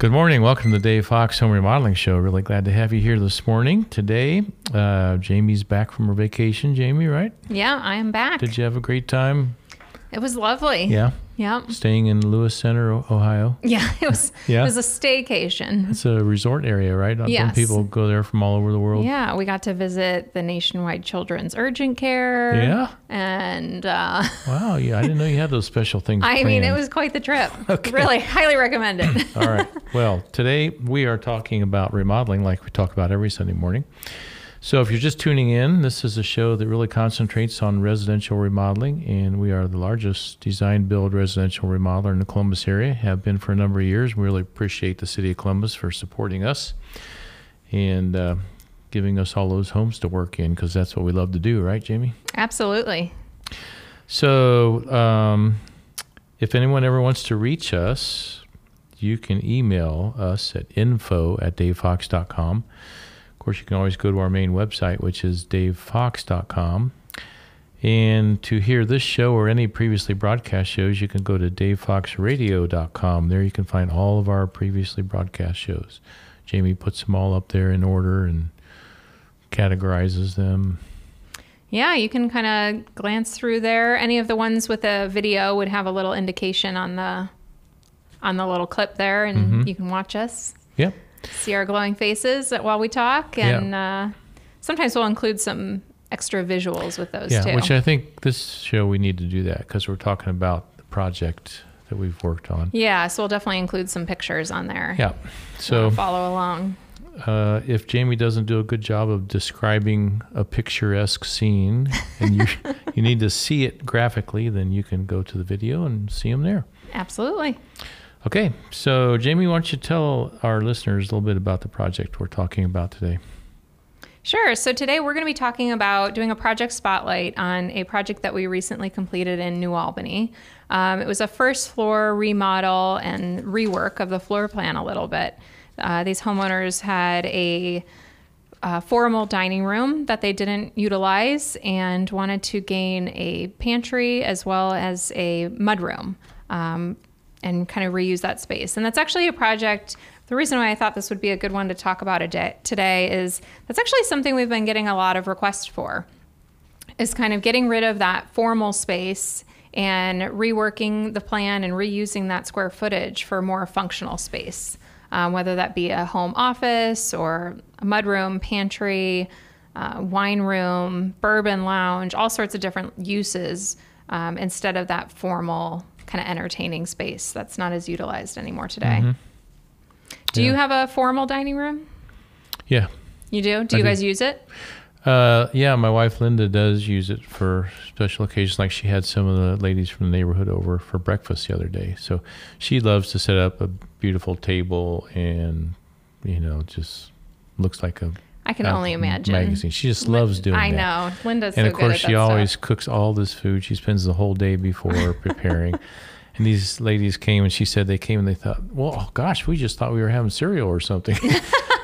Good morning. Welcome to the Dave Fox Home Remodeling Show. Really glad to have you here this morning. Today, uh, Jamie's back from her vacation. Jamie, right? Yeah, I am back. Did you have a great time? It was lovely. Yeah. Yeah. Staying in Lewis Center, Ohio. Yeah, it was Yeah. it was a staycation. It's a resort area, right? Yes. people go there from all over the world? Yeah, we got to visit the Nationwide Children's Urgent Care. Yeah? And uh, Wow. Yeah. I didn't know you had those special things. I mean, it was quite the trip. Okay. Really, highly recommend it. All right. Well, today we are talking about remodeling like we talk about every Sunday morning. So, if you're just tuning in, this is a show that really concentrates on residential remodeling, and we are the largest design build residential remodeler in the Columbus area, have been for a number of years. We really appreciate the city of Columbus for supporting us and uh, giving us all those homes to work in because that's what we love to do, right, Jamie? Absolutely. So, um, if anyone ever wants to reach us, you can email us at info at davefox.com. Of course, you can always go to our main website, which is davefox.com. And to hear this show or any previously broadcast shows, you can go to davefoxradio.com. There you can find all of our previously broadcast shows. Jamie puts them all up there in order and categorizes them. Yeah, you can kind of glance through there. Any of the ones with a video would have a little indication on the on the little clip there, and Mm-hmm. you can watch us. Yep. See our glowing faces while we talk, and uh, sometimes we'll include some extra visuals with those Yeah, too. which I think this show we need to do that because we're talking about the project that we've worked on. yeah, so we'll definitely include some pictures on there. Yeah. So follow along. uh, if Jamie doesn't do a good job of describing a picturesque scene, and you you need to see it graphically, then you can go to the video and see them there. Absolutely. Okay. So Jamie, why don't you tell our listeners a little bit about the project we're talking about today? Sure. So today we're going to be talking about doing a project spotlight on a project that we recently completed in New Albany. Um, it was a first floor remodel and rework of the floor plan a little bit. Uh, these homeowners had a uh, formal dining room that they didn't utilize and wanted to gain a pantry as well as a mudroom um, and kind of reuse that space. And that's actually a project. The reason why I thought this would be a good one to talk about day, today is that's actually something we've been getting a lot of requests for is kind of getting rid of that formal space and reworking the plan and reusing that square footage for more functional space, um, whether that be a home office or a mudroom, pantry, uh, wine room, bourbon lounge, all sorts of different uses um, instead of that formal kind of entertaining space that's not as utilized anymore today. Do you have a formal dining room? Yeah. You do? Do I you do. guys use it? Uh, yeah, my wife Linda does use it for special occasions. Like she had some of the ladies from the neighborhood over for breakfast the other day. So she loves to set up a beautiful table and, you know, just looks like a I can only imagine. magazine. She just loves doing that. I that. know. Linda's And so of course, she always stuff. cooks all this food. She spends the whole day before preparing. And these ladies came and she said they came and they thought, well, oh gosh, we just thought we were having cereal or something.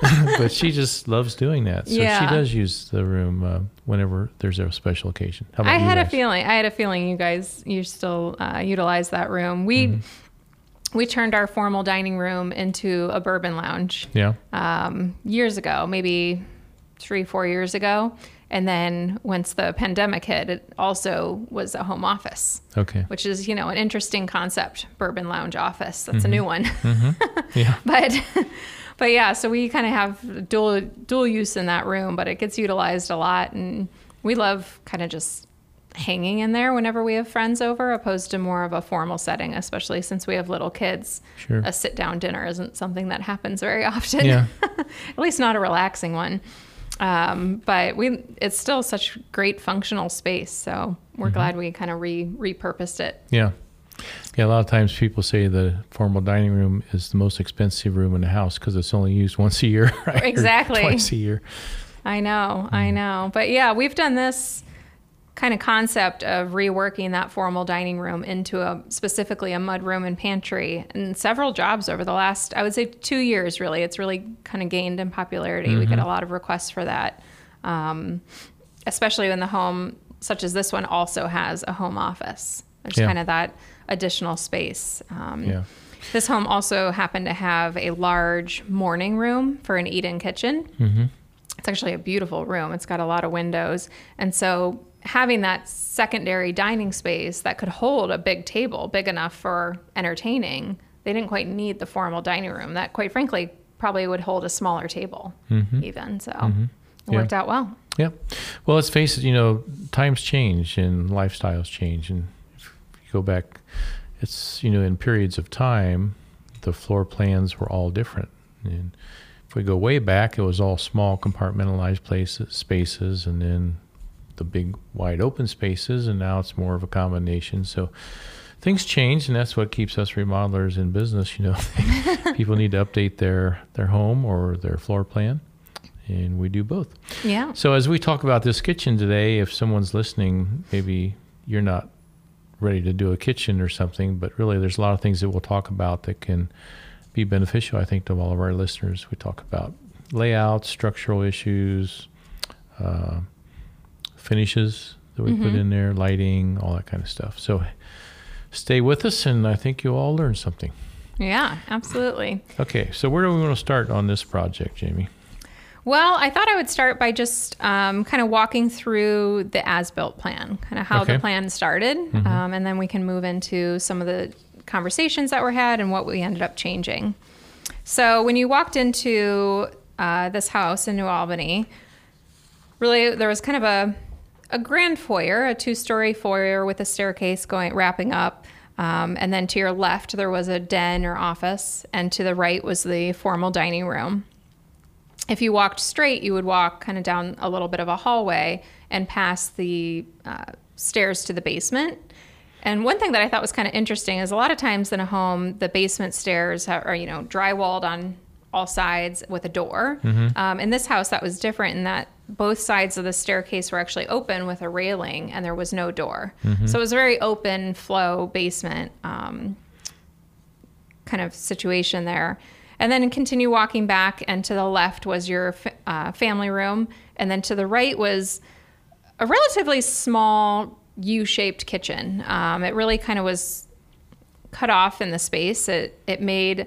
but she just loves doing that. So Yeah. she does use the room uh, whenever there's a special occasion. I had a feeling. I had a feeling you guys you still uh, utilize that room. We Mm-hmm. we turned our formal dining room into a bourbon lounge Yeah. um, years ago, maybe three four years ago. And then once the pandemic hit, it also was a home office, Okay. which is you know an interesting concept. Bourbon lounge office. That's a mm-hmm. new one. Mm-hmm. Yeah. but but yeah so we kind of have dual dual use in that room but it gets utilized a lot and we love kind of just hanging in there whenever we have friends over opposed to more of a formal setting especially since we have little kids Sure. a sit down dinner isn't something that happens very often Yeah. at least not a relaxing one um, but we it's still such great functional space so we're glad we kind of re repurposed it Yeah. Yeah, a lot of times people say the formal dining room is the most expensive room in the house because it's only used once a year, right? Or Exactly. twice a year. I know, I know. But yeah, we've done this kind of concept of reworking that formal dining room into a specifically a mud room and pantry and several jobs over the last I would say 2 years really. It's really kind of gained in popularity. We get a lot of requests for that. Um, especially when the home such as this one also has a home office. There's Yeah. kind of that additional space. Um, Yeah. This home also happened to have a large morning room for an eat-in kitchen. Mm-hmm. It's actually a beautiful room. It's got a lot of windows, and so having that secondary dining space that could hold a big table, big enough for entertaining, they didn't quite need the formal dining room. That, quite frankly, probably would hold a smaller table, even. So Mm-hmm. Yeah. worked out well. Yeah. Well, let's face it, you know, times change and lifestyles change. And if you go back, it's, you know, in periods of time, the floor plans were all different. And if we go way back, it was all small compartmentalized places, spaces, and then the big wide open spaces. And now it's more of a combination. So things change, and that's what keeps us remodelers in business. You know, people need to update their, their home or their floor plan. And we do both. Yeah. So as we talk about this kitchen today, if someone's listening, maybe you're not ready to do a kitchen or something, but really there's a lot of things that we'll talk about that can be beneficial, I think, to all of our listeners. We talk about layout, structural issues, uh, finishes that we put in there, lighting, all that kind of stuff. So stay with us, and I think you'll all learn something. Yeah, absolutely. Okay, so where do we want to start on this project, Jamie? Well, I thought I would start by just um, kind of walking through the as-built plan, kind of how Okay. the plan started, um, and then we can move into some of the conversations that were had and what we ended up changing. So when you walked into uh, this house in New Albany, really there was kind of a a grand foyer, a two-story foyer with a staircase going wrapping up. Um, and then to your left there was a den or office, and to the right was the formal dining room if you walked straight, you would walk kind of down a little bit of a hallway and past the uh, stairs to the basement. And one thing that I thought was kind of interesting is a lot of times in a home, the basement stairs are, you know drywalled on all sides with a door. Um, in this house, that was different in that both sides of the staircase were actually open with a railing, and there was no door. So it was a very open flow basement. Um, kind of situation there. And then continue walking back, and to the left was your uh, family room, and then to the right was a relatively small U-shaped kitchen. Um, it really kind of was cut off in the space. It it made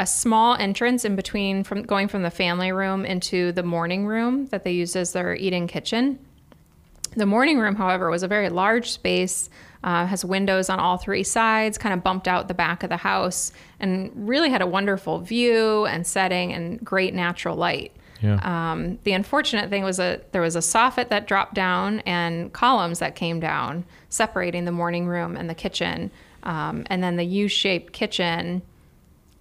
a small entrance in between from going from the family room into the morning room that they used as their eat-in kitchen. The morning room, however, was a very large space, uh, has windows on all three sides, kind of bumped out the back of the house, and really had a wonderful view and setting and great natural light. Yeah. Um, the unfortunate thing was that there was a soffit that dropped down and columns that came down, separating the morning room and the kitchen. Um, and then the U-shaped kitchen,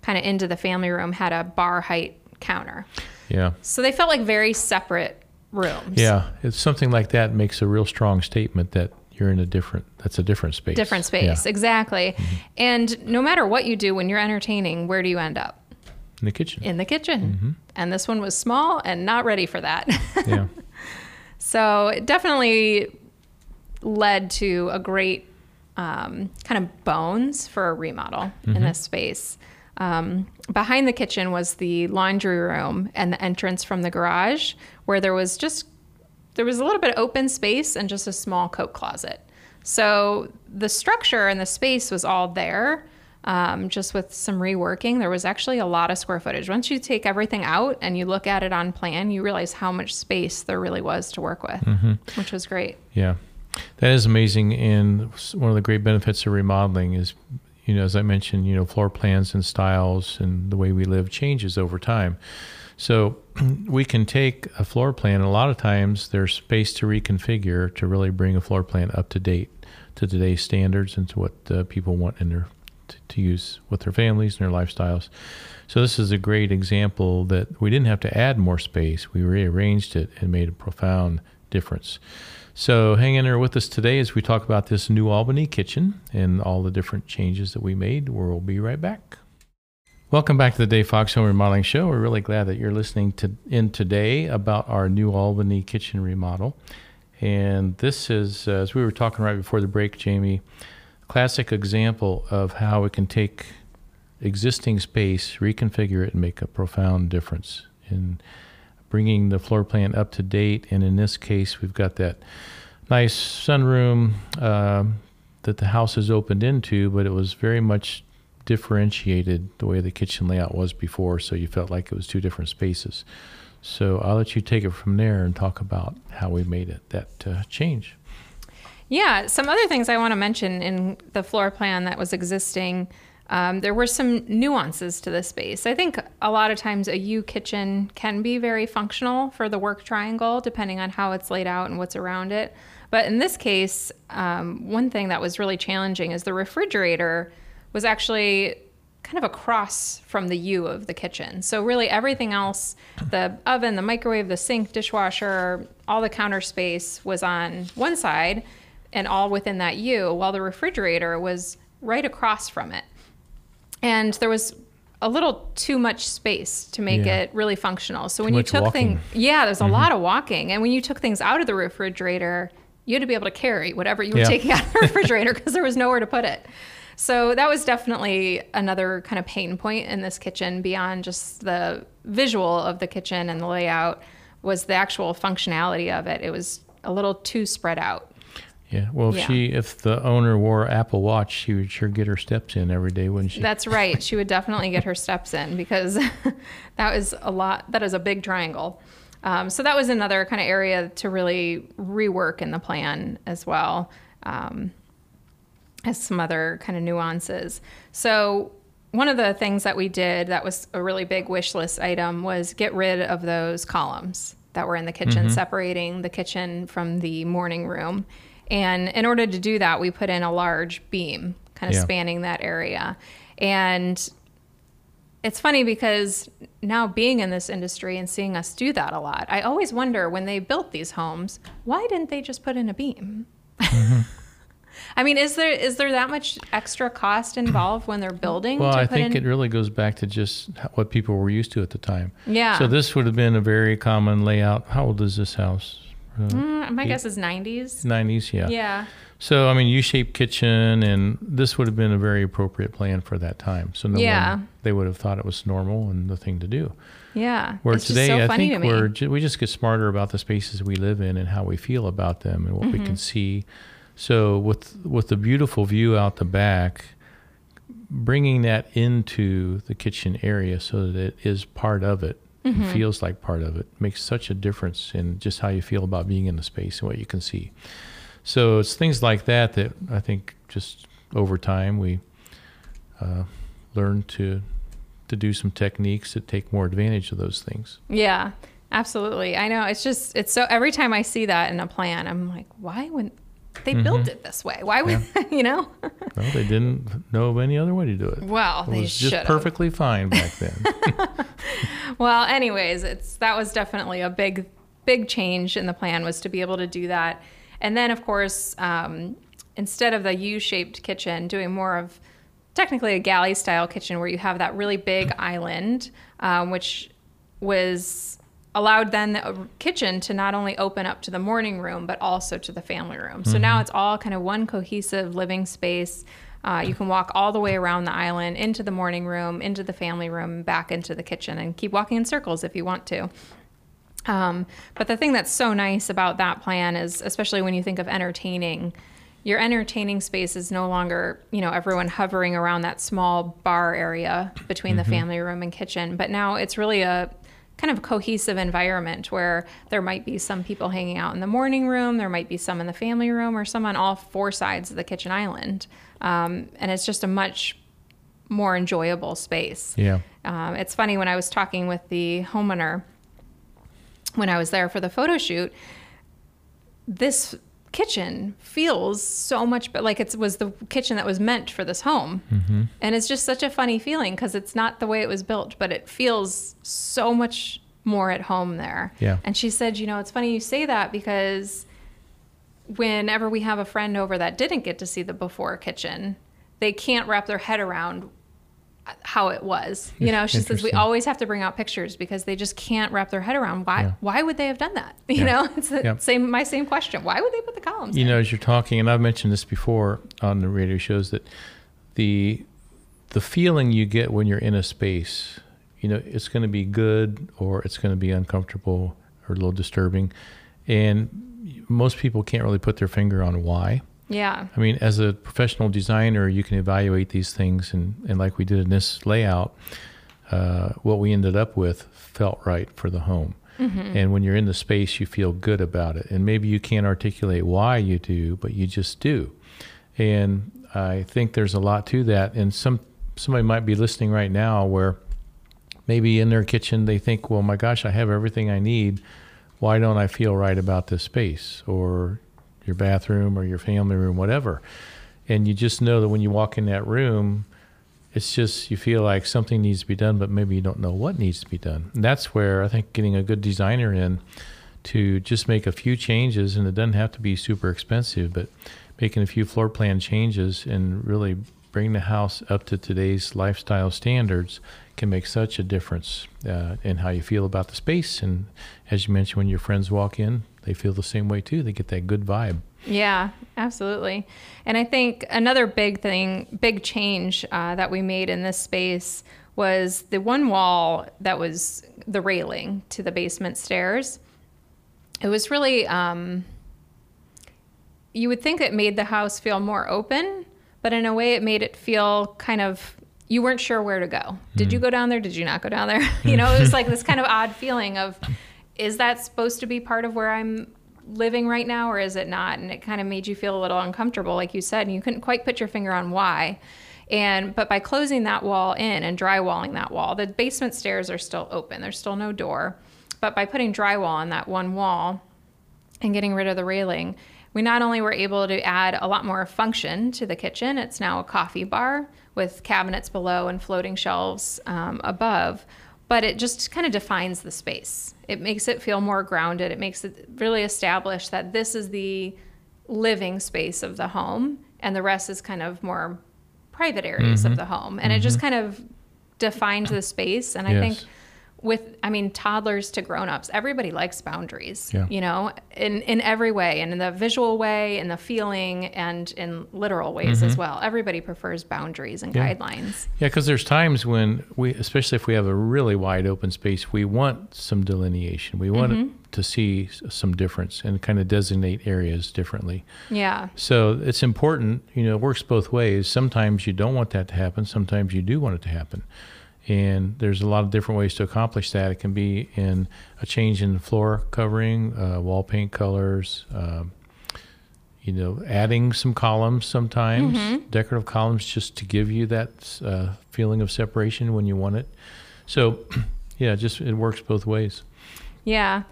kind of into the family room, had a bar height counter. yeah. So they felt like very separate rooms. Yeah, it's something like that makes a real strong statement that you're in a different. That's a different space. different space Yeah, Mm-hmm. exactly and no matter what you do when you're entertaining where do you end up in the kitchen. in the kitchen Mm-hmm. and this one was small and not ready for that yeah, so it definitely led to a great um, kind of bones for a remodel in this space um, behind the kitchen was the laundry room and the entrance from the garage where there was just there was a little bit of open space and just a small coat closet. So the structure and the space was all there um, just with some reworking. There was actually a lot of square footage. Once you take everything out and you look at it on plan you realize how much space there really was to work with which was great. Yeah, that is amazing. And one of the great benefits of remodeling is, you know, as I mentioned, you know, floor plans and styles and the way we live changes over time. So we can take a floor plan. And a lot of times there's space to reconfigure to really bring a floor plan up to date to today's standards and to what uh, people want in their to, to use with their families and their lifestyles. So this is a great example that we didn't have to add more space. We rearranged it and made a profound difference. So hang in there with us today as we talk about this New Albany kitchen and all the different changes that we made. We'll be right back. Welcome back to the Dave Fox Home Remodeling Show. We're really glad that you're listening to in today about our New Albany kitchen remodel. And this is, uh, as we were talking right before the break, Jamie, classic example of how we can take existing space, reconfigure it, and make a profound difference in bringing the floor plan up to date. And in this case, we've got that nice sunroom um, that the house is opened into, but it was very much differentiated the way the kitchen layout was before, so you felt like it was two different spaces. So I'll let you take it from there and talk about how we made it that uh, change. Yeah, some other things I want to mention in the floor plan that was existing. Um, there were some nuances to the space. I think a lot of times a U kitchen can be very functional for the work triangle, depending on how it's laid out and what's around it. But in this case, um, one thing that was really challenging is the refrigerator was actually kind of across from the U of the kitchen. So really everything else, the oven, the microwave, the sink, dishwasher, all the counter space was on one side and all within that U, while the refrigerator was right across from it. And there was a little too much space to make Yeah. it really functional. So when you took things, yeah, there's a lot of walking. And when you took things out of the refrigerator, you had to be able to carry whatever you were Yeah. taking out of the refrigerator because there was nowhere to put it. So that was definitely another kind of pain point in this kitchen beyond just the visual of the kitchen and the layout was the actual functionality of it. It was a little too spread out. Yeah. Well, if Yeah. she, if the owner wore Apple Watch, she would sure get her steps in every day, wouldn't she? That's right. She would definitely get her steps in because that was a lot. That is a big triangle. Um, so that was another kind of area to really rework in the plan as well, um, as some other kind of nuances. So one of the things that we did that was a really big wish list item was get rid of those columns that were in the kitchen, separating the kitchen from the morning room. And in order to do that, we put in a large beam kind of Yeah. spanning that area. And it's funny because now being in this industry and seeing us do that a lot, I always wonder when they built these homes, why didn't they just put in a beam? Mm-hmm. I mean, is there is there that much extra cost involved when they're building? Well, I think in? it really goes back to just what people were used to at the time. Yeah. So this would have been a very common layout. How old is this house? Uh, Mm, my guess is 90s. 90s, yeah. Yeah. So I mean, U-shaped kitchen, and this would have been a very appropriate plan for that time. So no Yeah. one, they would have thought it was normal and the thing to do. Yeah. Where it's today, so I think we're we just get smarter about the spaces we live in and how we feel about them and what we Mm-hmm. can see. So with with the beautiful view out the back, bringing that into the kitchen area so that it is part of it, Mm-hmm. feels like part of it, makes such a difference in just how you feel about being in the space and what you can see. So it's things like that that I think just over time we uh, learn to to do some techniques that take more advantage of those things. Yeah, absolutely. I know. It's just, it's so, every time I see that in a plan, I'm like, why would they built it this way? Why would, you know? Well, they didn't know of any other way to do it. Well, It they was should just perfectly fine back then. Well, anyways, it's that was definitely a big, big change in the plan was to be able to do that, and then of course, um, instead of the U-shaped kitchen, doing more of technically a galley style kitchen where you have that really big island, um, which was allowed then the kitchen to not only open up to the morning room but also to the family room. So now it's all kind of one cohesive living space. Uh, you can walk all the way around the island into the morning room, into the family room, back into the kitchen, and keep walking in circles if you want to. Um, but the thing that's so nice about that plan is, especially when you think of entertaining, your entertaining space is no longer, you know, everyone hovering around that small bar area between the family room and kitchen, but now it's really a kind of cohesive environment where there might be some people hanging out in the morning room, there might be some in the family room, or some on all four sides of the kitchen island. Um, and it's just a much more enjoyable space. yeah. Um, it's funny when I was talking with the homeowner when I was there for the photo shoot. This kitchen feels so much but like it was the kitchen that was meant for this home Mm-hmm. and it's just such a funny feeling because it's not the way it was built but it feels so much more at home there Yeah. and she said you know it's funny you say that because whenever we have a friend over that didn't get to see the before kitchen they can't wrap their head around how it was. You know, she says we always have to bring out pictures because they just can't wrap their head around why Yeah. why would they have done that? You Yeah. know, it's the Yeah. same my same question. Why would they put the columns? You in? know, as you're talking, and I've mentioned this before on the radio shows, that the the feeling you get when you're in a space, you know, it's going to be good or it's going to be uncomfortable or a little disturbing, and most people can't really put their finger on why. Yeah. I mean, as a professional designer, you can evaluate these things, and, and like we did in this layout, uh, what we ended up with felt right for the home. Mm-hmm. And when you're in the space, you feel good about it. And maybe you can't articulate why you do, but you just do. And I think there's a lot to that. And some somebody might be listening right now where maybe in their kitchen they think, well, my gosh, I have everything I need. Why don't I feel right about this space or your bathroom or your family room, whatever? And you just know that when you walk in that room, it's just you feel like something needs to be done, but maybe you don't know what needs to be done. And that's where I think getting a good designer in to just make a few changes, and it doesn't have to be super expensive, but making a few floor plan changes and really bring the house up to today's lifestyle standards can make such a difference uh, in how you feel about the space. And as you mentioned, when your friends walk in, they feel the same way too. They get that good vibe. Yeah, absolutely. And I think another big thing, big change uh, that we made in this space was the one wall that was the railing to the basement stairs. It was really, um, you would think it made the house feel more open, but in a way it made it feel kind of you weren't sure where to go. Did you hmm. go down there? Did you not go down there? you know, it was like this kind of odd feeling of is that supposed to be part of where I'm living right now or is it not? And it kind of made you feel a little uncomfortable like you said, and you couldn't quite put your finger on why. And but by closing that wall in and drywalling that wall, the basement stairs are still open. There's still no door. But by putting drywall on that one wall and getting rid of the railing, we not only were able to add a lot more function to the kitchen, it's now a coffee bar with cabinets below and floating shelves um, above, but it just kind of defines the space. It makes it feel more grounded. It makes it really establish that this is the living space of the home, and the rest is kind of more private areas Mm-hmm. of the home. And it just kind of defines the space. And I Yes. think with i mean toddlers to grown-ups everybody likes boundaries Yeah. you know in in every way and in the visual way in the feeling and in literal ways as well everybody prefers boundaries and Mm-hmm. Yeah. guidelines Yeah, because there's times when we, especially if we have a really wide open space, we want some delineation. We want Mm-hmm. to see some difference and kind of designate areas differently. yeah So it's important, you know, it works both ways. Sometimes you don't want that to happen, sometimes you do want it to happen. And there's a lot of different ways to accomplish that. It can be in a change in floor covering, uh, wall paint colors, um, you know, adding some columns sometimes, decorative columns, just to give you that uh, feeling of separation when you want it. So, yeah, just it works both ways. Yeah.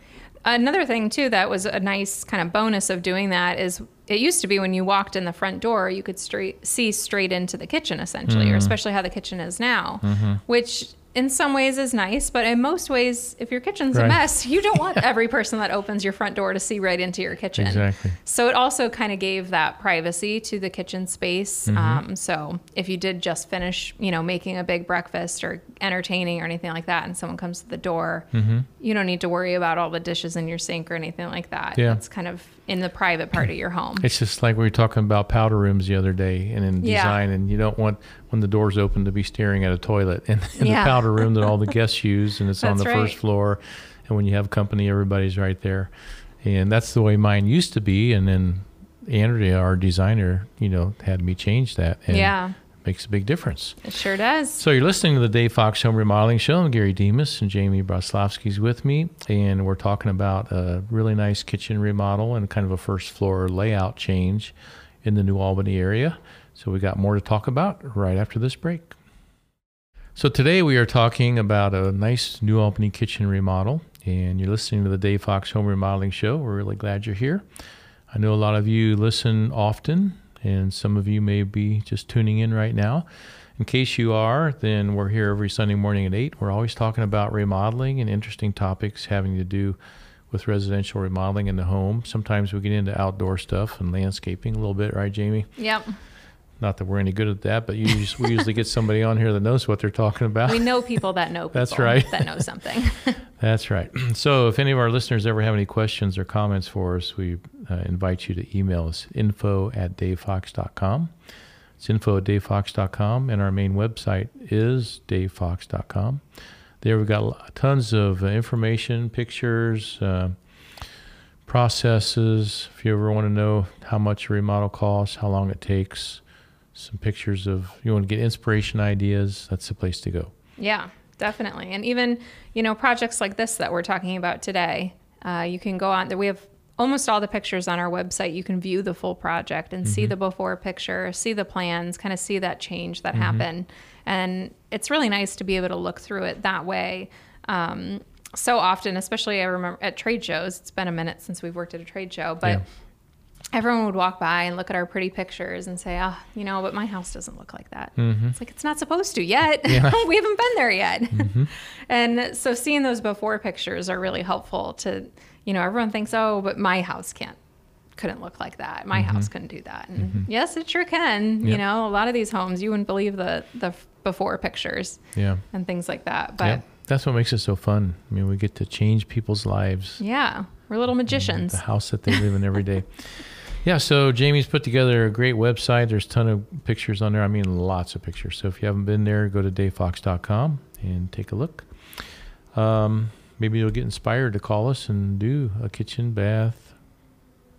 Another thing too that was a nice kind of bonus of doing that is it used to be when you walked in the front door you could straight see straight into the kitchen essentially or mm. especially how the kitchen is now mm-hmm. which in some ways is nice but in most ways if your kitchen's Right. a mess you don't want every person that opens your front door to see right into your kitchen Exactly. so it also kind of gave that privacy to the kitchen space. Um, so if you did just finish, you know, making a big breakfast or entertaining or anything like that, and someone comes to the door, you don't need to worry about all the dishes in your sink or anything like that. Yeah. It's kind of in the private part of your home. It's just like we were talking about powder rooms the other day and in Yeah. design, and you don't want when the door's open to be staring at a toilet in, in Yeah. the powder room that all the guests use, and it's on the That's first floor. And when you have company, everybody's right there. And that's the way mine used to be. And then Andrea, our designer, you know, had me change that. And Yeah. makes a big difference. It sure does. So you're listening to the Dave Fox Home Remodeling Show. I'm Gary Demas and Jamie Broslavsky's with me, and we're talking about a really nice kitchen remodel and kind of a first floor layout change in the New Albany area. So we got more to talk about right after this break. So today we are talking about a nice New Albany kitchen remodel, and you're listening to the Dave Fox Home Remodeling Show. We're really glad you're here. I know a lot of you listen often, and some of you may be just tuning in right now. In case you are, then we're here every Sunday morning at 8. We're always talking about remodeling and interesting topics having to do with residential remodeling in the home. Sometimes we get into outdoor stuff and landscaping a little bit, right, Jamie? Yep. Not that we're any good at that, but you just, we usually get somebody on here that knows what they're talking about. We know people that know people That's right. that know something. That's right. So if any of our listeners ever have any questions or comments for us, we uh, invite you to email us info at davefox.com. It's info at davefox.com, and our main website is davefox.com. There we've got tons of uh, information, pictures, uh, processes. If you ever want to know how much a remodel costs, how long it takes, some pictures of you want to get inspiration ideas, that's the place to go. Yeah, definitely. And even, you know, projects like this that we're talking about today, uh, you can go on there. We have almost all the pictures on our website. You can view the full project and see the before picture, see the plans, kind of see that change that happened. And it's really nice to be able to look through it that way. Um, so often, especially I remember at trade shows, it's been a minute since we've worked at a trade show, but Yeah. Everyone would walk by and look at our pretty pictures and say, oh, you know, but my house doesn't look like that. Mm-hmm. It's like, it's not supposed to yet. we haven't been there yet. Mm-hmm. and so seeing those before pictures are really helpful to, you know, everyone thinks, oh, but my house can't, couldn't look like that. My house couldn't do that. And yes, it sure can. You know, a lot of these homes, you wouldn't believe the, the before pictures Yeah. and things like that. But yeah. That's what makes it so fun. I mean, we get to change people's lives. yeah, we're little magicians. the house that they live in every day. Yeah, so Jamie's put together a great website. There's a ton of pictures on there. I mean, lots of pictures. So if you haven't been there, go to davefox.com and take a look. Um, maybe you'll get inspired to call us and do a kitchen, bath,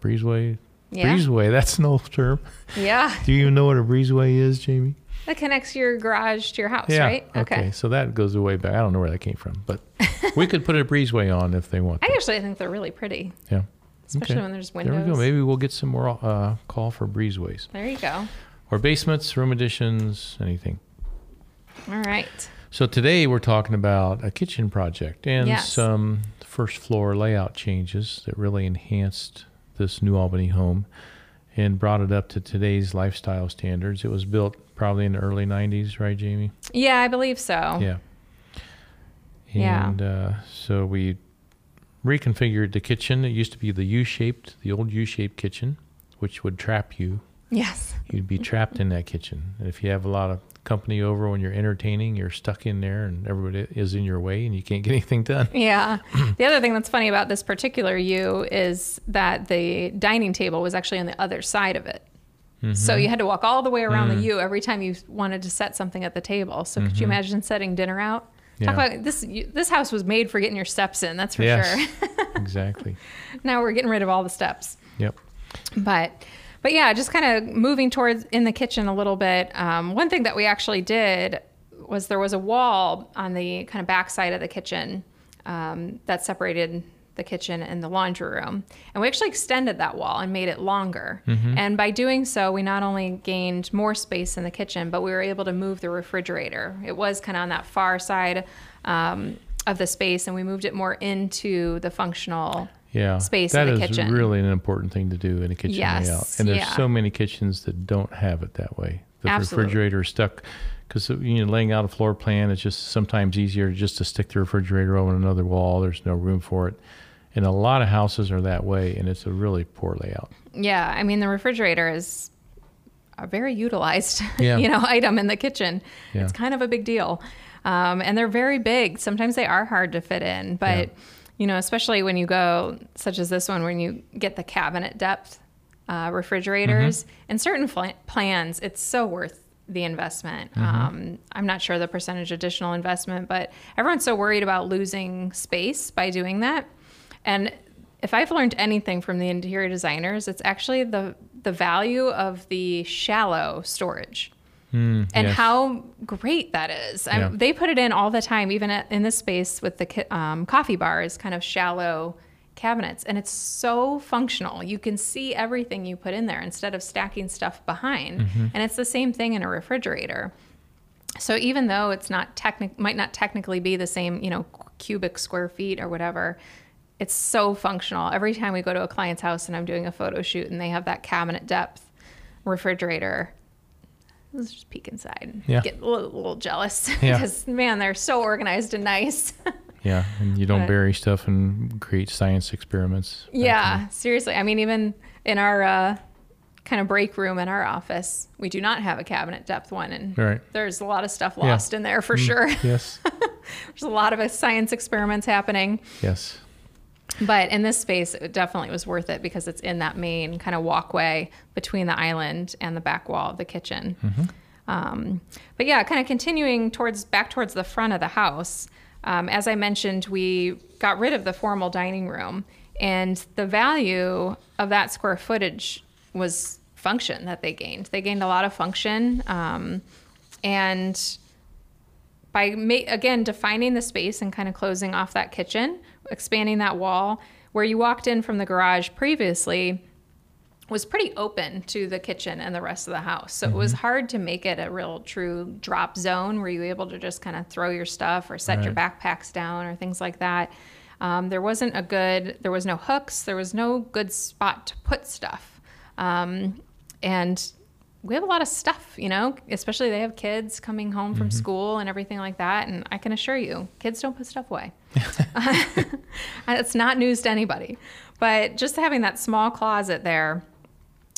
breezeway. Yeah. Breezeway, that's an old term. Yeah. Do you even know what a breezeway is, Jamie? That connects your garage to your house, yeah. right? Okay. So that goes way back. I don't know where that came from, but we could put a breezeway on if they want. I that. actually think they're really pretty, Yeah. Especially Okay. when there's windows. There we go. Maybe we'll get some more uh, call for breezeways. There you go. or basements, room additions, anything. All right. So today we're talking about a kitchen project and Yes. some first floor layout changes that really enhanced this New Albany home and brought it up to today's lifestyle standards. It was built probably in the early 90s, right, Jamie? Yeah, I believe so. Yeah. Yeah. And uh, so we reconfigured the kitchen. It used to be the U-shaped, the old U-shaped kitchen, which would trap you Yes. you'd be trapped in that kitchen. And if you have a lot of company over when you're entertaining, you're stuck in there and everybody is in your way and you can't get anything done. Yeah. the other thing that's funny about this particular U is that the dining table was actually on the other side of it. Mm-hmm. So you had to walk all the way around the mm. U every time you wanted to set something at the table. So could you mm-hmm. imagine setting dinner out? Talk Yeah. about this. This house was made for getting your steps in. That's for Yes. sure. exactly. now we're getting rid of all the steps. Yep. but but yeah just kind of moving towards in the kitchen a little bit um, one thing that we actually did was there was a wall on the kind of back side of the kitchen um, that separated the kitchen and the laundry room and we actually extended that wall and made it longer and by doing so we not only gained more space in the kitchen but we were able to move the refrigerator it was kind of on that far side um, of the space and we moved it more into the functional Yeah. Space That in the is kitchen. really an important thing to do in a kitchen Yes, layout. And there's yeah. so many kitchens that don't have it that way. The Absolutely. refrigerator is stuck because you know laying out a floor plan it's just sometimes easier just to stick the refrigerator over another wall. There's no room for it. And a lot of houses are that way and it's a really poor layout. Yeah, I mean the refrigerator is a very utilized, Yeah. you know, item in the kitchen. Yeah. It's kind of a big deal, um, and they're very big. Sometimes they are hard to fit in, but you know, especially when you go such as this one, when you get the cabinet depth uh, refrigerators in certain fl- plans, it's so worth the investment. Um, I'm not sure the percentage additional investment, but everyone's so worried about losing space by doing that. And if I've learned anything from the interior designers, it's actually the the value of the shallow storage and yes. how great that is. Yeah. they put it in all the time, even at, in this space with the um, coffee bars, kind of shallow cabinets, and it's so functional. You can see everything you put in there instead of stacking stuff behind. Mm-hmm. And it's the same thing in a refrigerator. So even though it's not technic might not technically be the same, you know, cubic square feet or whatever, it's so functional. Every time we go to a client's house and I'm doing a photo shoot and they have that cabinet depth refrigerator, let's just peek inside. Yeah. Get a little, little jealous Yeah. because man, they're so organized and nice. Yeah, and you don't But- bury stuff and create science experiments. Yeah, kind seriously. I mean, even in our uh, kind of break room in our office, we do not have a cabinet depth one, and Right. there's a lot of stuff Yeah. Mm. lost in there for sure. Yes. There's a lot of uh, science experiments happening. yes. But in this space, it definitely was worth it because it's in that main kind of walkway between the island and the back wall of the kitchen. Um, but yeah, kind of continuing towards back towards the front of the house. Um, as I mentioned, we got rid of the formal dining room And the value of that square footage was function that they gained. They gained a lot of function. Um, and by ma- again defining the space and kind of closing off that kitchen, expanding that wall, where you walked in from the garage previously was pretty open to the kitchen and the rest of the house. So it was hard to make it a real true drop zone where you were able to just kind of throw your stuff or set your backpacks down or things like that. Um, there wasn't a good, there was no hooks, there was no good spot to put stuff. Um, and we have a lot of stuff, you know, especially they have kids coming home from school and everything like that. And I can assure you, kids don't put stuff away. it's not news to anybody. But just having that small closet there,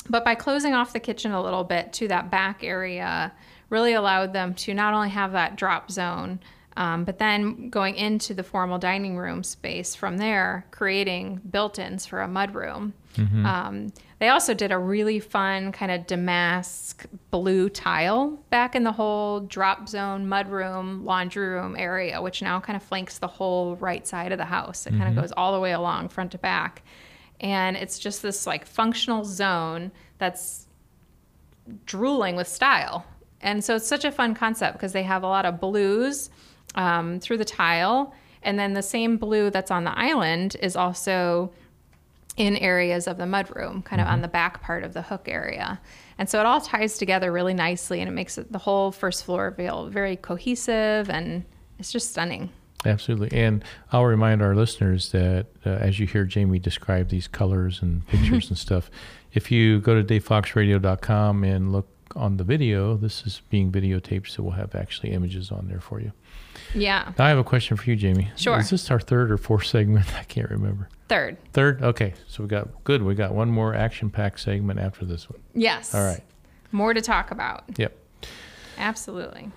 but by closing off the kitchen a little bit to that back area, really allowed them to not only have that drop zone, um, but then going into the formal dining room space from there, creating built ins for a mudroom. Um, they also did a really fun kind of damask blue tile back in the whole drop zone, mudroom, laundry room area, which now kind of flanks the whole right side of the house. It kind of goes all the way along, front to back. And it's just this like functional zone that's drooling with style. And so it's such a fun concept because they have a lot of blues um, through the tile. And then the same blue that's on the island is also in areas of the mudroom, kind of on the back part of the hook area. And so it all ties together really nicely and it makes it, the whole first floor feel very cohesive and it's just stunning. Absolutely. And I'll remind our listeners that uh, as you hear Jamie describe these colors and pictures and stuff, if you go to davefoxradio.com and look on the video, this is being videotaped, so we'll have actually images on there for you. Yeah. Now I have a question for you, Jamie. Sure. Is this our third or fourth segment? I can't remember. Third. Third? Okay. So we got good. We got one more action packed segment after this one. Yes. All right. More to talk about. Yep. Absolutely.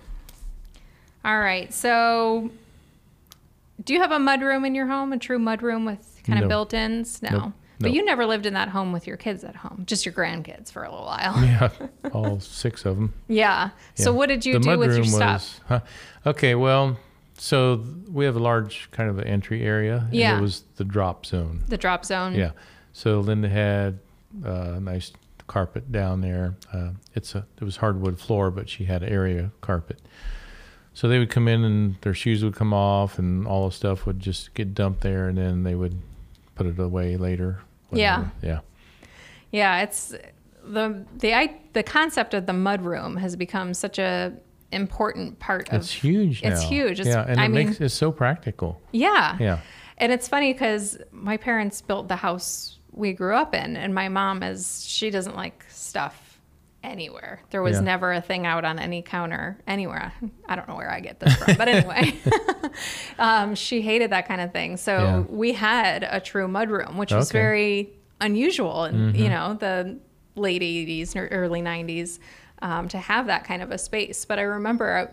All right. So, do you have a mudroom in your home? A true mudroom with kind of No. built-ins? No. Nope. But Nope. you never lived in that home with your kids at home, just your grandkids for a little while. Yeah. All six of them. Yeah. So what did you The do with your mudroom stuff? was- huh. Okay, well, so we have a large kind of an entry area. and Yeah. It was the drop zone. The drop zone. Yeah. So Linda had uh, a nice carpet down there. Uh, it's a it was hardwood floor, but she had area carpet. So they would come in and their shoes would come off, and all the stuff would just get dumped there, and then they would put it away later. Yeah. whatever. Yeah. Yeah, it's the the I, the concept of the mudroom has become such a important part of It's huge now. It's huge. It's- yeah, and I it mean- makes it's so practical. Yeah. Yeah. And it's funny because my parents built the house we grew up in, and my mom is she doesn't like stuff anywhere. There was Yeah. never a thing out on any counter anywhere. I don't know where I get this from, but anyway, um, she hated that kind of thing. So Yeah. we had a true mudroom, which was Okay. Mm-hmm. very unusual in you know the late '80s or early '90s um, to have that kind of a space. But I remember. uh,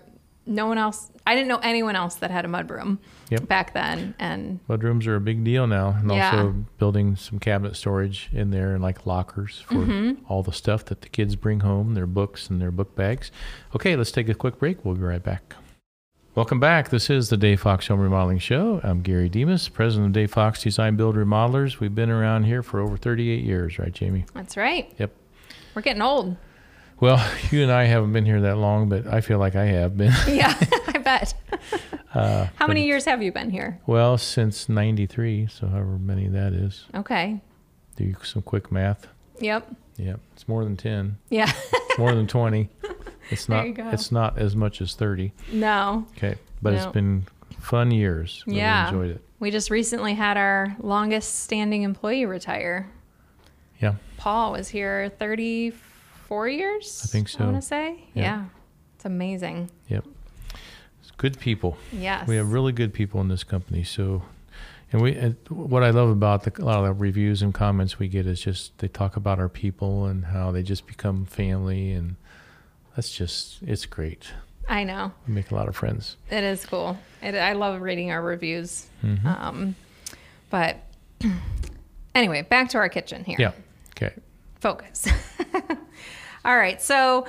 No one else. I didn't know anyone else that had a mudroom Yep. back then, and Mudrooms are a big deal now, and Yeah. also building some cabinet storage in there and like lockers for Mm-hmm. all the stuff that the kids bring home, their books and their book bags. Okay, let's take a quick break. We'll be right back. Welcome back. This is the Dave Fox Home Remodeling Show. I'm Gary Demas, president of Dave Fox Design Build Remodelers. We've been around here for over 38 years, right, Jamie? That's right. Yep. We're getting old. Well, you and I haven't been here that long, but I feel like I have been. Yeah, I bet. Uh, How many years have you been here? well, since 93, so however many that is. Okay. Do some quick math. Yep. Yep, it's more than 10. Yeah. It's more than 20. It's There not you go. it's not as much as 30. no. Okay. But No. it's been fun years. Really Yeah. enjoyed it. We just recently had our longest standing employee retire. Yeah. Paul was here 34 years. I think so. I want to say. Yeah. Yeah. It's amazing. Yep. It's good people. Yes. We have really good people in this company. So and we and what I love about the, a lot of the reviews and comments we get is just they talk about our people and how they just become family and that's just it's great. I know. We make a lot of friends. It is cool. It, I love reading our reviews. Mhm. Um, but anyway, back to our kitchen here. Yeah. Okay. focus. All right. So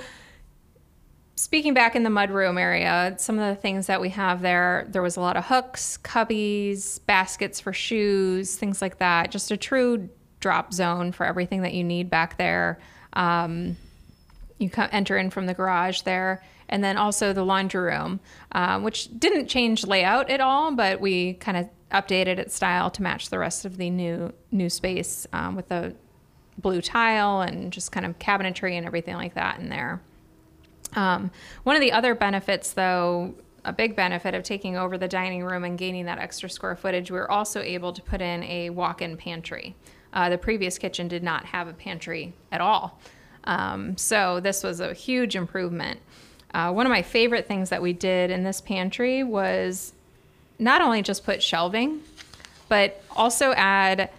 speaking back in the mudroom area, some of the things that we have there, there was a lot of hooks, cubbies, baskets for shoes, things like that. Just a true drop zone for everything that you need back there. Um, you come, enter in from the garage there. And then also the laundry room, um, which didn't change layout at all, but we kind of updated its style to match the rest of the new new space um, with the blue tile and just kind of cabinetry and everything like that in there. Um, one of the other benefits, though, a big benefit of taking over the dining room and gaining that extra square footage, we were also able to put in a walk in pantry. Uh, the previous kitchen did not have a pantry at all. Um, so this was a huge improvement. Uh, one of my favorite things that we did in this pantry was not only just put shelving, but also add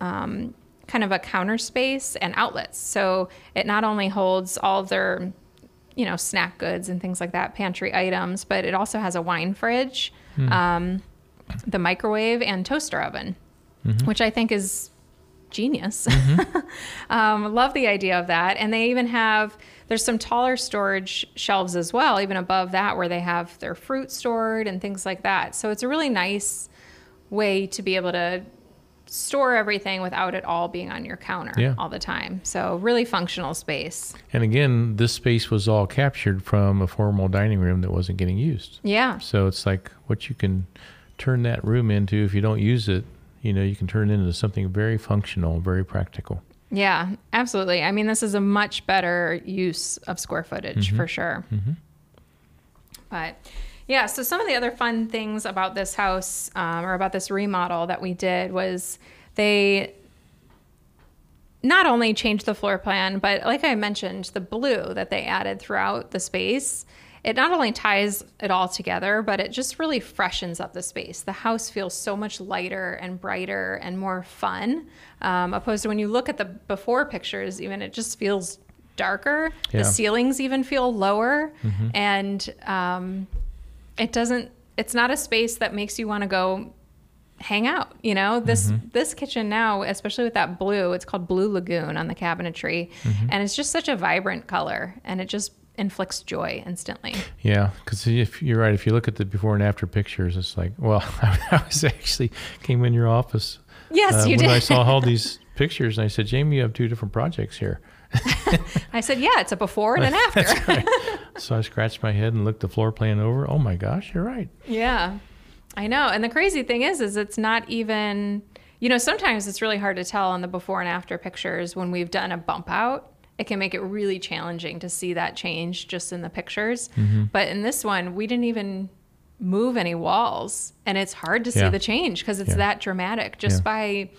um, kind of a counter space and outlets. So it not only holds all their you know, snack goods and things like that, pantry items, but it also has a wine fridge, mm. um, the microwave, and toaster oven, mm-hmm. which I think is genius. Mm-hmm. um, love the idea of that. And they even have, there's some taller storage shelves as well, even above that, where they have their fruit stored and things like that. So it's a really nice way to be able to store everything without it all being on your counter yeah. all the time. So really functional space. And again, this space was all captured from a formal dining room that wasn't getting used. Yeah. So it's like what you can turn that room into if you don't use it, you know, you can turn it into something very functional, very practical. Yeah, absolutely. I mean, this is a much better use of square footage mm-hmm. for sure. Mm-hmm. But yeah, so some of the other fun things about this house um, or about this remodel that we did was they not only changed the floor plan, but like I mentioned, the blue that they added throughout the space, it not only ties it all together, but it just really freshens up the space. The house feels so much lighter and brighter and more fun, um, opposed to when you look at the before pictures, even it just feels darker. Yeah. The ceilings even feel lower. Mm-hmm. And, um, it doesn't it's not a space that makes you want to go hang out you know? This mm-hmm. this kitchen now especially with that blue it's called blue lagoon on the cabinetry mm-hmm. and it's just such a vibrant color and it just inflicts joy instantly. Yeah because if you're right if you look at the before and after pictures it's like well i was actually came in your office yes uh, you when did. i saw all these pictures and i said jamie you have two different projects here I said, yeah, it's a before and an after. right. So I scratched my head and looked the floor plan over. Oh my gosh, you're right. Yeah, I know. And the crazy thing is, is it's not even, you know, sometimes it's really hard to tell on the before and after pictures when we've done a bump out. It can make it really challenging to see that change just in the pictures. Mm-hmm. But in this one, we didn't even move any walls and it's hard to see the change because it's yeah. that dramatic just yeah. by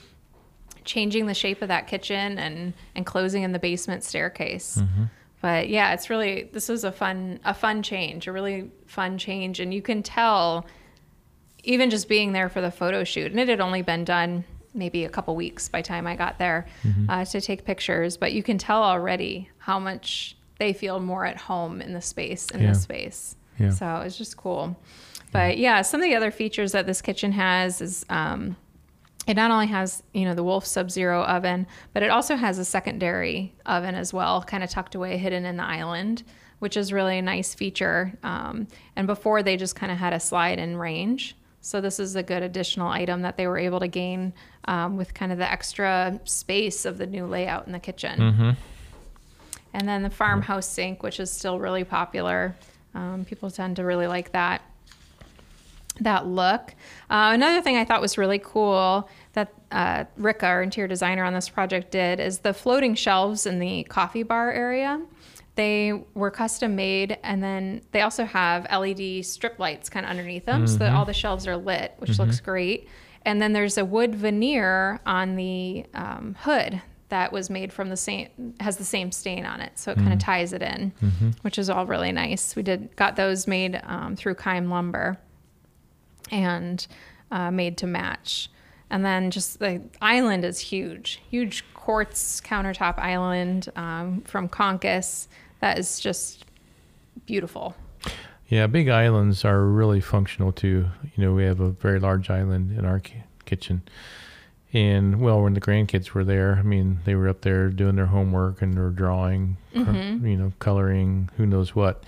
changing the shape of that kitchen and and closing in the basement staircase. Mm-hmm. But yeah, it's really this was a fun a fun change, a really fun change, and you can tell even just being there for the photo shoot, and it had only been done maybe a couple weeks by time I got there mm-hmm. uh, to take pictures, but you can tell already how much they feel more at home in the space in yeah. this space. Yeah. So it's just cool. But yeah, some of the other features that this kitchen has is um, it not only has you know the wolf sub-zero oven but it also has a secondary oven as well kind of tucked away hidden in the island which is really a nice feature um, and before they just kind of had a slide in range. So this is a good additional item that they were able to gain um, with kind of the extra space of the new layout in the kitchen. Mm-hmm. and then the farmhouse sink which is still really popular. Um, people tend to really like that that look. Uh, another thing I thought was really cool that uh, Rick, our interior designer on this project, did is the floating shelves in the coffee bar area. They were custom made, and then they also have LED strip lights kind of underneath them, mm-hmm. so that mm-hmm. all the shelves are lit, which mm-hmm. looks great. And then there's a wood veneer on the um, hood that was made from the same has the same stain on it, so it mm-hmm. kind of ties it in, mm-hmm. which is all really nice. We did got those made um, through Kime Lumber and uh, made to match. And then just the island is huge, huge quartz countertop island um, from Conkus that is just beautiful. Yeah, big islands are really functional too. You know, we have a very large island in our kitchen, And well, when the grandkids were there, I mean, they were up there doing their homework and they're drawing, Mm-hmm. you know, coloring, who knows what.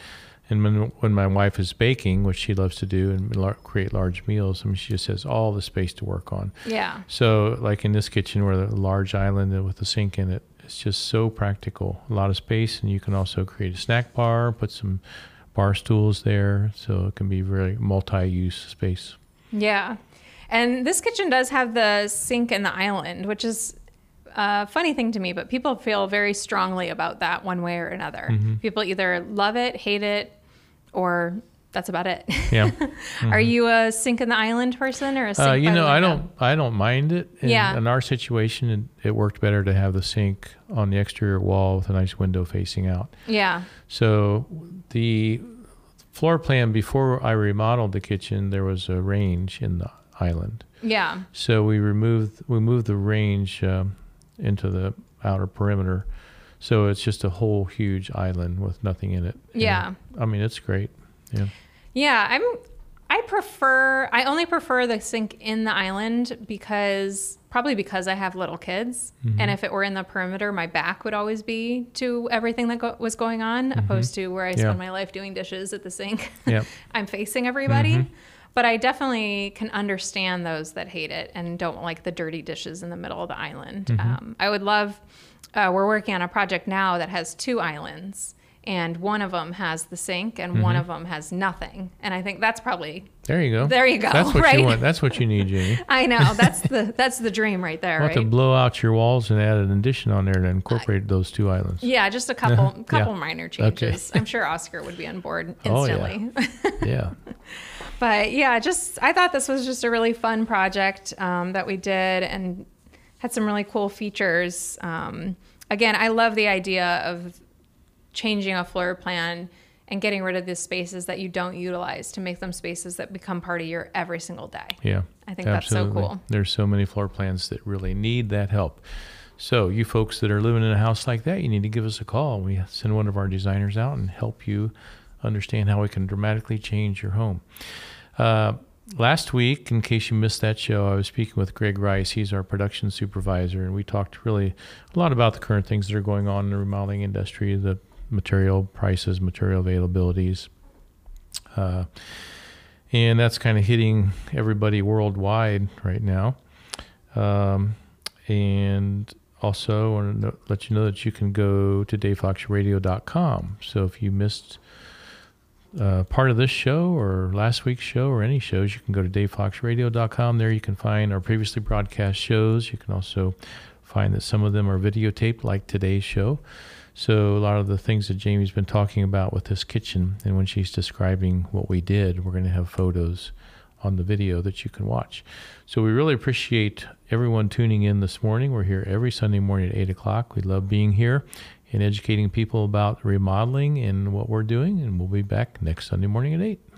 And when when my wife is baking, which she loves to do and lar- create large meals, I mean, she just has all the space to work on. Yeah. So, like in this kitchen, where the large island with the sink in it, it's just so practical. A lot of space, and you can also create a snack bar, put some bar stools there, so it can be very multi-use space. Yeah. And this kitchen does have the sink and the island, which is a funny thing to me, but people feel very strongly about that one way or another. Mm-hmm. People either love it, hate it, or that's about it. Yeah. Are you a sink in the island person or a sink? Uh, you the know, I don't, I don't mind it. In, Yeah. In our situation, it, it worked better to have the sink on the exterior wall with a nice window facing out. Yeah. So the floor plan before I remodeled the kitchen, there was a range in the island. Yeah. So we removed we moved the range um, into the outer perimeter. So it's just a whole huge island with nothing in it. And, Yeah. I mean, it's great. Yeah. Yeah, I'm. I prefer. I only prefer the sink in the island because probably because I have little kids, Mm-hmm. and if it were in the perimeter, my back would always be to everything that go- was going on, opposed to where I Mm-hmm. Yeah. spend my life doing dishes at the sink. Yep. I'm facing everybody. Mm-hmm. But I definitely can understand those that hate it and don't like the dirty dishes in the middle of the island. Mm-hmm. Um, I would love. Uh, we're working on a project now that has two islands, and one of them has the sink, and one Mm-hmm. of them has nothing. And I think that's probably There you go. There you go, That's what right? you want. That's what you need, Jamie. I know that's the that's the dream right there, right? to blow out your walls and add an addition on there to incorporate those two islands. yeah, just a couple couple minor changes. Okay. I'm sure Oscar would be on board instantly Oh, yeah. Yeah. but yeah, just I thought this was just a really fun project um, that we did and had some really cool features. Um, again, I love the idea of changing a floor plan and getting rid of the spaces that you don't utilize to make them spaces that become part of your every single day. Yeah. I think that's so cool. There's so many floor plans that really need that help. So, you folks that are living in a house like that, you need to give us a call. We send one of our designers out and help you understand how we can dramatically change your home. Uh, last week, in case you missed that show, I was speaking with Greg Rice. He's our production supervisor, and we talked really a lot about the current things that are going on in the remodeling industry, the material prices, material availabilities. Uh, and that's kind of hitting everybody worldwide right now. Um, and also, I want to let you know that you can go to davefoxradio.com. So if you missed uh, part of this show or last week's show or any shows, you can go to davefoxradio.com. There you can find our previously broadcast shows. You can also find that some of them are videotaped, like today's show. So a lot of the things that Jamie's been talking about with this kitchen, and when she's describing what we did, we're going to have photos on the video that you can watch. So we really appreciate everyone tuning in this morning. We're here every Sunday morning at 8 o'clock. We love being here and educating people about remodeling and what we're doing. And we'll be back next Sunday morning at 8.